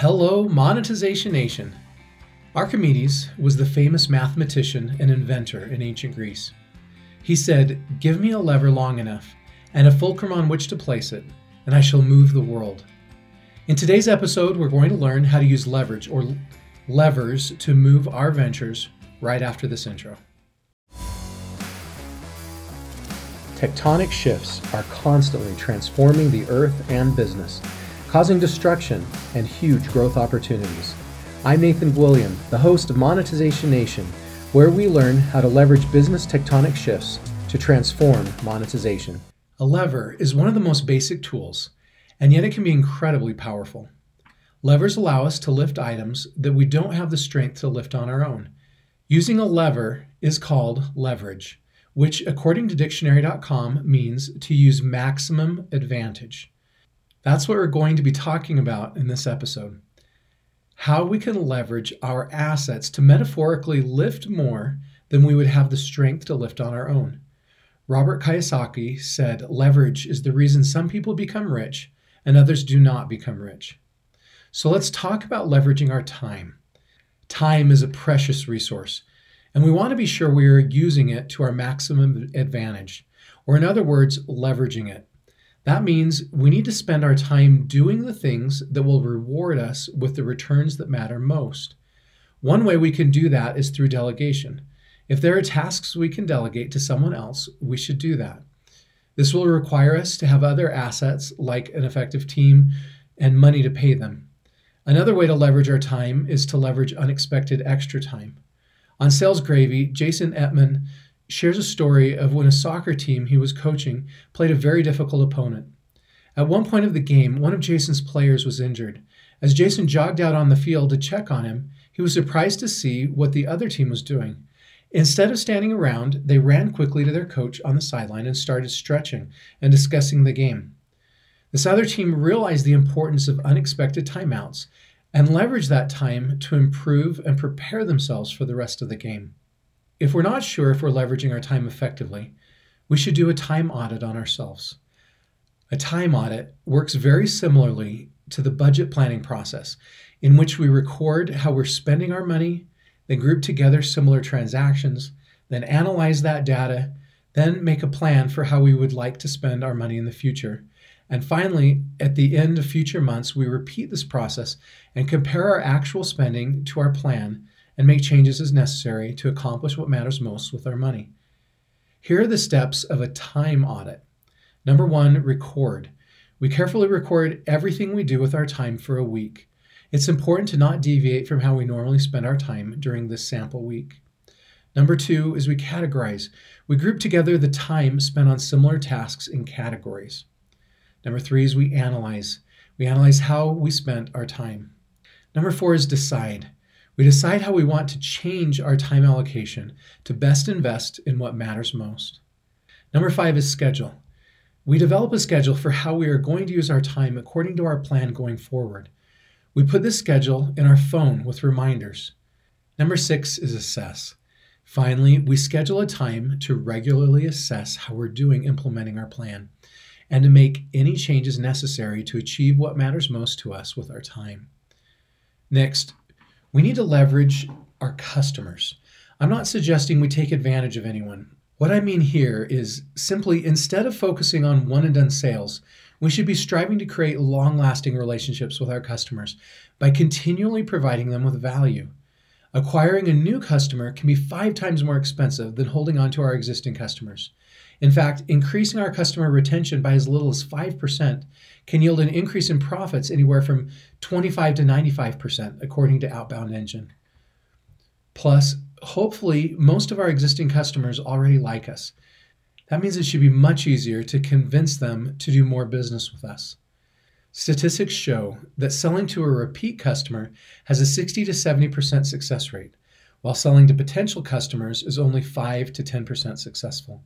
Hello, Monetization Nation. Archimedes was the famous mathematician and inventor in ancient Greece. He said, Give me a lever long enough and a fulcrum on which to place it, and I shall move the world. In today's episode, we're going to learn how to use leverage or levers to move our ventures right after this intro. Tectonic shifts are constantly transforming the earth and business causing destruction and huge growth opportunities. I'm Nathan William, the host of Monetization Nation, where we learn how to leverage business tectonic shifts to transform monetization. A lever is one of the most basic tools, and yet it can be incredibly powerful. Levers allow us to lift items that we don't have the strength to lift on our own. Using a lever is called leverage, which, according to dictionary.com, means to use maximum advantage. That's what we're going to be talking about in this episode. How we can leverage our assets to metaphorically lift more than we would have the strength to lift on our own. Robert Kiyosaki said leverage is the reason some people become rich and others do not become rich. So let's talk about leveraging our time. Time is a precious resource, and we want to be sure we are using it to our maximum advantage, or in other words, leveraging it. That means we need to spend our time doing the things that will reward us with the returns that matter most. One way we can do that is through delegation. If there are tasks we can delegate to someone else, we should do that. This will require us to have other assets like an effective team and money to pay them. Another way to leverage our time is to leverage unexpected extra time. On Sales Gravy, Jason Etman shares a story of when a soccer team he was coaching played a very difficult opponent. At one point of the game, one of Jason's players was injured. As Jason jogged out on the field to check on him, he was surprised to see what the other team was doing. Instead of standing around, they ran quickly to their coach on the sideline and started stretching and discussing the game. This other team realized the importance of unexpected timeouts and leveraged that time to improve and prepare themselves for the rest of the game. If we're not sure if we're leveraging our time effectively, we should do a time audit on ourselves. A time audit works very similarly to the budget planning process, in which we record how we're spending our money, then group together similar transactions, then analyze that data, then make a plan for how we would like to spend our money in the future. And finally, at the end of future months, we repeat this process and compare our actual spending to our plan and make changes as necessary to accomplish what matters most with our money. Here are the steps of a time audit. Number one, record. We carefully record everything we do with our time for a week. It's important to not deviate from how we normally spend our time during this sample week. Number two is we categorize. We group together the time spent on similar tasks in categories. Number three is we analyze. We analyze how we spent our time. Number four is decide. We decide how we want to change our time allocation to best invest in what matters most. Number five is schedule. We develop a schedule for how we are going to use our time according to our plan going forward. We put this schedule in our phone with reminders. Number six is assess. Finally, we schedule a time to regularly assess how we're doing implementing our plan and to make any changes necessary to achieve what matters most to us with our time. Next, we need to leverage our customers. I'm not suggesting we take advantage of anyone. What I mean here is simply instead of focusing on one and done sales, we should be striving to create long lasting relationships with our customers by continually providing them with value. Acquiring a new customer can be five times more expensive than holding on to our existing customers. In fact, increasing our customer retention by as little as 5% can yield an increase in profits anywhere from 25 to 95%, according to Outbound Engine. Plus, hopefully, most of our existing customers already like us. That means it should be much easier to convince them to do more business with us. Statistics show that selling to a repeat customer has a 60 to 70% success rate, while selling to potential customers is only 5 to 10% successful.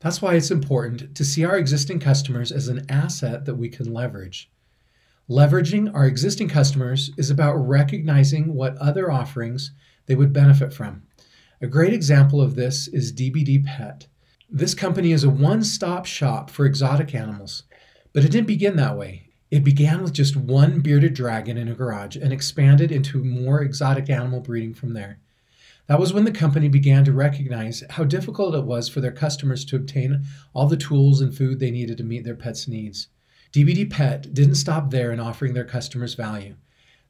That's why it's important to see our existing customers as an asset that we can leverage. Leveraging our existing customers is about recognizing what other offerings they would benefit from. A great example of this is DBD Pet. This company is a one stop shop for exotic animals, but it didn't begin that way. It began with just one bearded dragon in a garage and expanded into more exotic animal breeding from there. That was when the company began to recognize how difficult it was for their customers to obtain all the tools and food they needed to meet their pets' needs. DBD Pet didn't stop there in offering their customers value.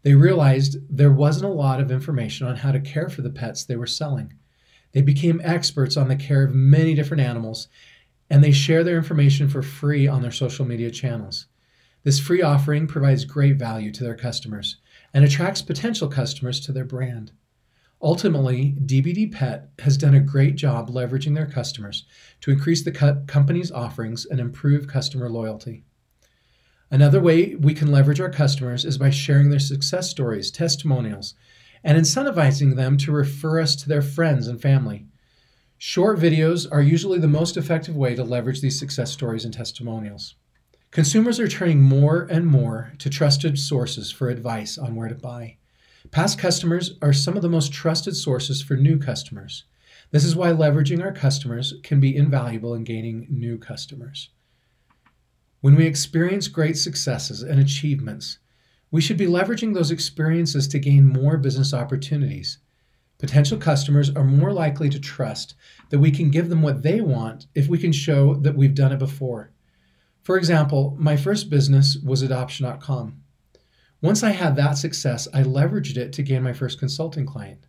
They realized there wasn't a lot of information on how to care for the pets they were selling. They became experts on the care of many different animals, and they share their information for free on their social media channels. This free offering provides great value to their customers and attracts potential customers to their brand. Ultimately, DBD Pet has done a great job leveraging their customers to increase the co- company's offerings and improve customer loyalty. Another way we can leverage our customers is by sharing their success stories, testimonials, and incentivizing them to refer us to their friends and family. Short videos are usually the most effective way to leverage these success stories and testimonials. Consumers are turning more and more to trusted sources for advice on where to buy. Past customers are some of the most trusted sources for new customers. This is why leveraging our customers can be invaluable in gaining new customers. When we experience great successes and achievements, we should be leveraging those experiences to gain more business opportunities. Potential customers are more likely to trust that we can give them what they want if we can show that we've done it before. For example, my first business was Adoption.com. Once I had that success, I leveraged it to gain my first consulting client.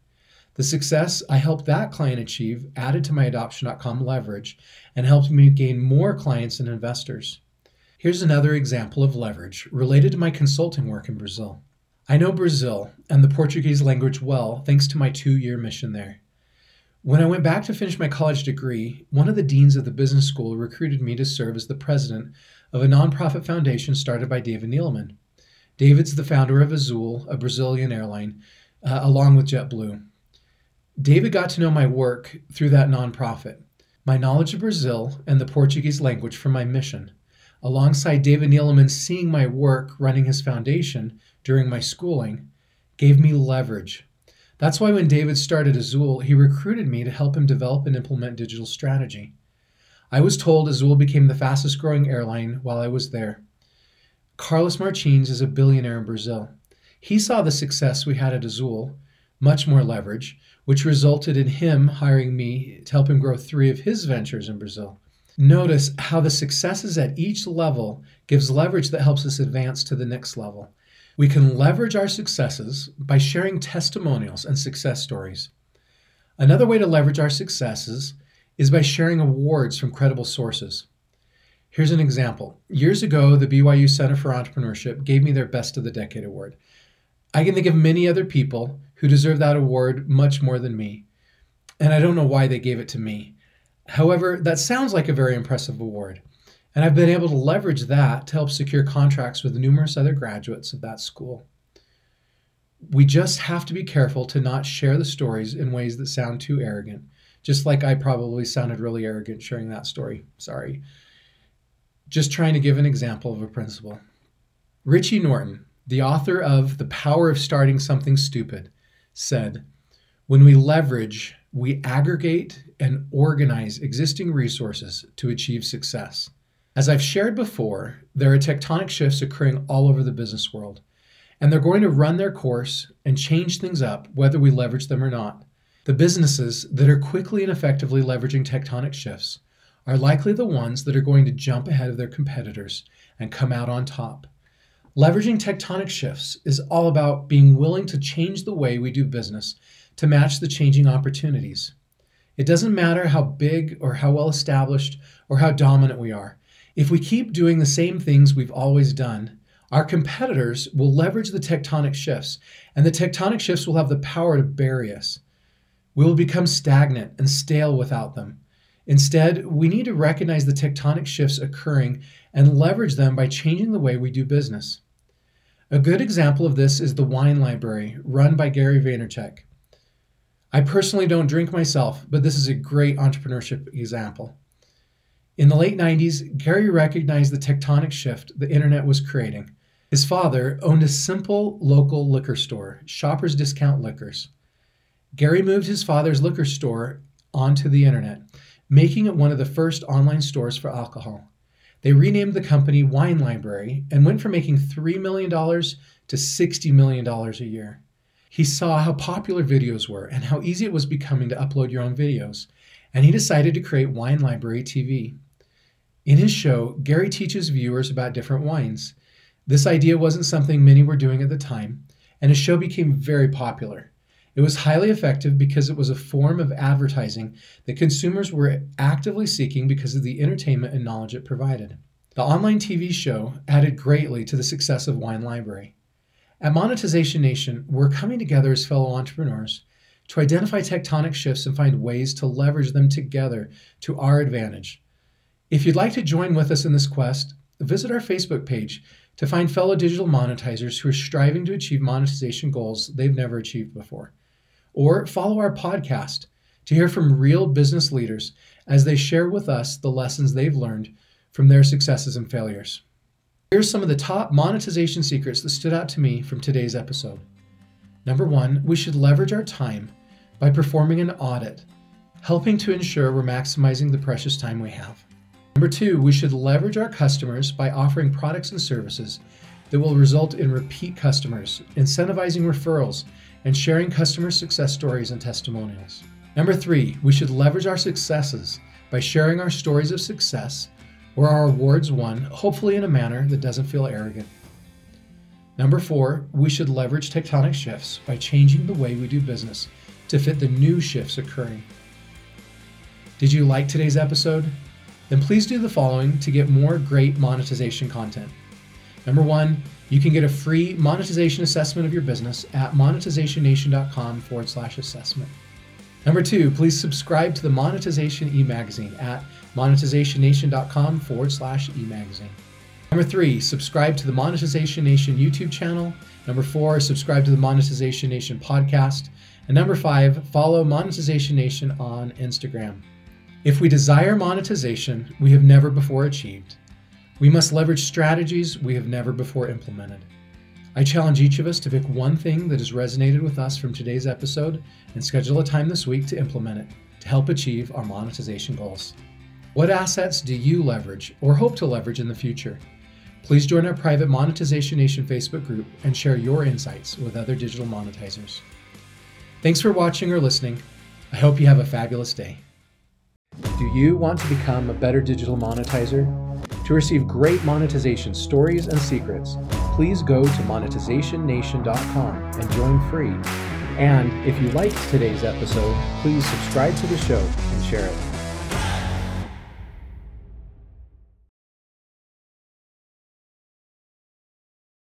The success I helped that client achieve added to my Adoption.com leverage and helped me gain more clients and investors. Here's another example of leverage related to my consulting work in Brazil. I know Brazil and the Portuguese language well thanks to my two year mission there. When I went back to finish my college degree, one of the deans of the business school recruited me to serve as the president of a nonprofit foundation started by David Neeleman. David's the founder of Azul, a Brazilian airline, uh, along with JetBlue. David got to know my work through that nonprofit, my knowledge of Brazil and the Portuguese language from my mission, alongside David Neeleman seeing my work running his foundation during my schooling, gave me leverage. That's why when David started Azul, he recruited me to help him develop and implement digital strategy. I was told Azul became the fastest growing airline while I was there. Carlos Martins is a billionaire in Brazil. He saw the success we had at Azul, much more leverage, which resulted in him hiring me to help him grow three of his ventures in Brazil. Notice how the successes at each level gives leverage that helps us advance to the next level. We can leverage our successes by sharing testimonials and success stories. Another way to leverage our successes is by sharing awards from credible sources. Here's an example. Years ago, the BYU Center for Entrepreneurship gave me their Best of the Decade award. I can think of many other people who deserve that award much more than me, and I don't know why they gave it to me. However, that sounds like a very impressive award, and I've been able to leverage that to help secure contracts with numerous other graduates of that school. We just have to be careful to not share the stories in ways that sound too arrogant, just like I probably sounded really arrogant sharing that story. Sorry. Just trying to give an example of a principle. Richie Norton, the author of The Power of Starting Something Stupid, said, When we leverage, we aggregate and organize existing resources to achieve success. As I've shared before, there are tectonic shifts occurring all over the business world, and they're going to run their course and change things up whether we leverage them or not. The businesses that are quickly and effectively leveraging tectonic shifts are likely the ones that are going to jump ahead of their competitors and come out on top. Leveraging tectonic shifts is all about being willing to change the way we do business to match the changing opportunities. It doesn't matter how big or how well established or how dominant we are. If we keep doing the same things we've always done, our competitors will leverage the tectonic shifts, and the tectonic shifts will have the power to bury us. We will become stagnant and stale without them. Instead, we need to recognize the tectonic shifts occurring and leverage them by changing the way we do business. A good example of this is the wine library run by Gary Vaynerchuk. I personally don't drink myself, but this is a great entrepreneurship example. In the late 90s, Gary recognized the tectonic shift the internet was creating. His father owned a simple local liquor store, Shoppers Discount Liquors. Gary moved his father's liquor store onto the internet making it one of the first online stores for alcohol. They renamed the company Wine Library and went from making $3 million to $60 million a year. He saw how popular videos were and how easy it was becoming to upload your own videos, and he decided to create Wine Library TV. In his show, Gary teaches viewers about different wines. This idea wasn't something many were doing at the time, and his show became very popular. It was highly effective because it was a form of advertising that consumers were actively seeking because of the entertainment and knowledge it provided. The online TV show added greatly to the success of Wine Library. At Monetization Nation, we're coming together as fellow entrepreneurs to identify tectonic shifts and find ways to leverage them together to our advantage. If you'd like to join with us in this quest, visit our Facebook page to find fellow digital monetizers who are striving to achieve monetization goals they've never achieved before or follow our podcast to hear from real business leaders as they share with us the lessons they've learned from their successes and failures. Here's some of the top monetization secrets that stood out to me from today's episode. Number one, we should leverage our time by performing an audit, helping to ensure we're maximizing the precious time we have. Number two, we should leverage our customers by offering products and services that will result in repeat customers, incentivizing referrals, and sharing customer success stories and testimonials. Number three, we should leverage our successes by sharing our stories of success or our awards won, hopefully in a manner that doesn't feel arrogant. Number four, we should leverage tectonic shifts by changing the way we do business to fit the new shifts occurring. Did you like today's episode? Then please do the following to get more great monetization content. Number one, you can get a free monetization assessment of your business at monetizationnation.com forward slash assessment. Number two, please subscribe to the Monetization e-magazine at monetizationnation.com forward slash e-magazine. Number three, subscribe to the Monetization Nation YouTube channel. Number four, subscribe to the Monetization Nation podcast. And number five, follow Monetization Nation on Instagram. If we desire monetization we have never before achieved, we must leverage strategies we have never before implemented. I challenge each of us to pick one thing that has resonated with us from today's episode and schedule a time this week to implement it to help achieve our monetization goals. What assets do you leverage or hope to leverage in the future? Please join our private Monetization Nation Facebook group and share your insights with other digital monetizers. Thanks for watching or listening. I hope you have a fabulous day. Do you want to become a better digital monetizer? To receive great monetization stories and secrets, please go to monetizationnation.com and join free. And if you liked today's episode, please subscribe to the show and share it.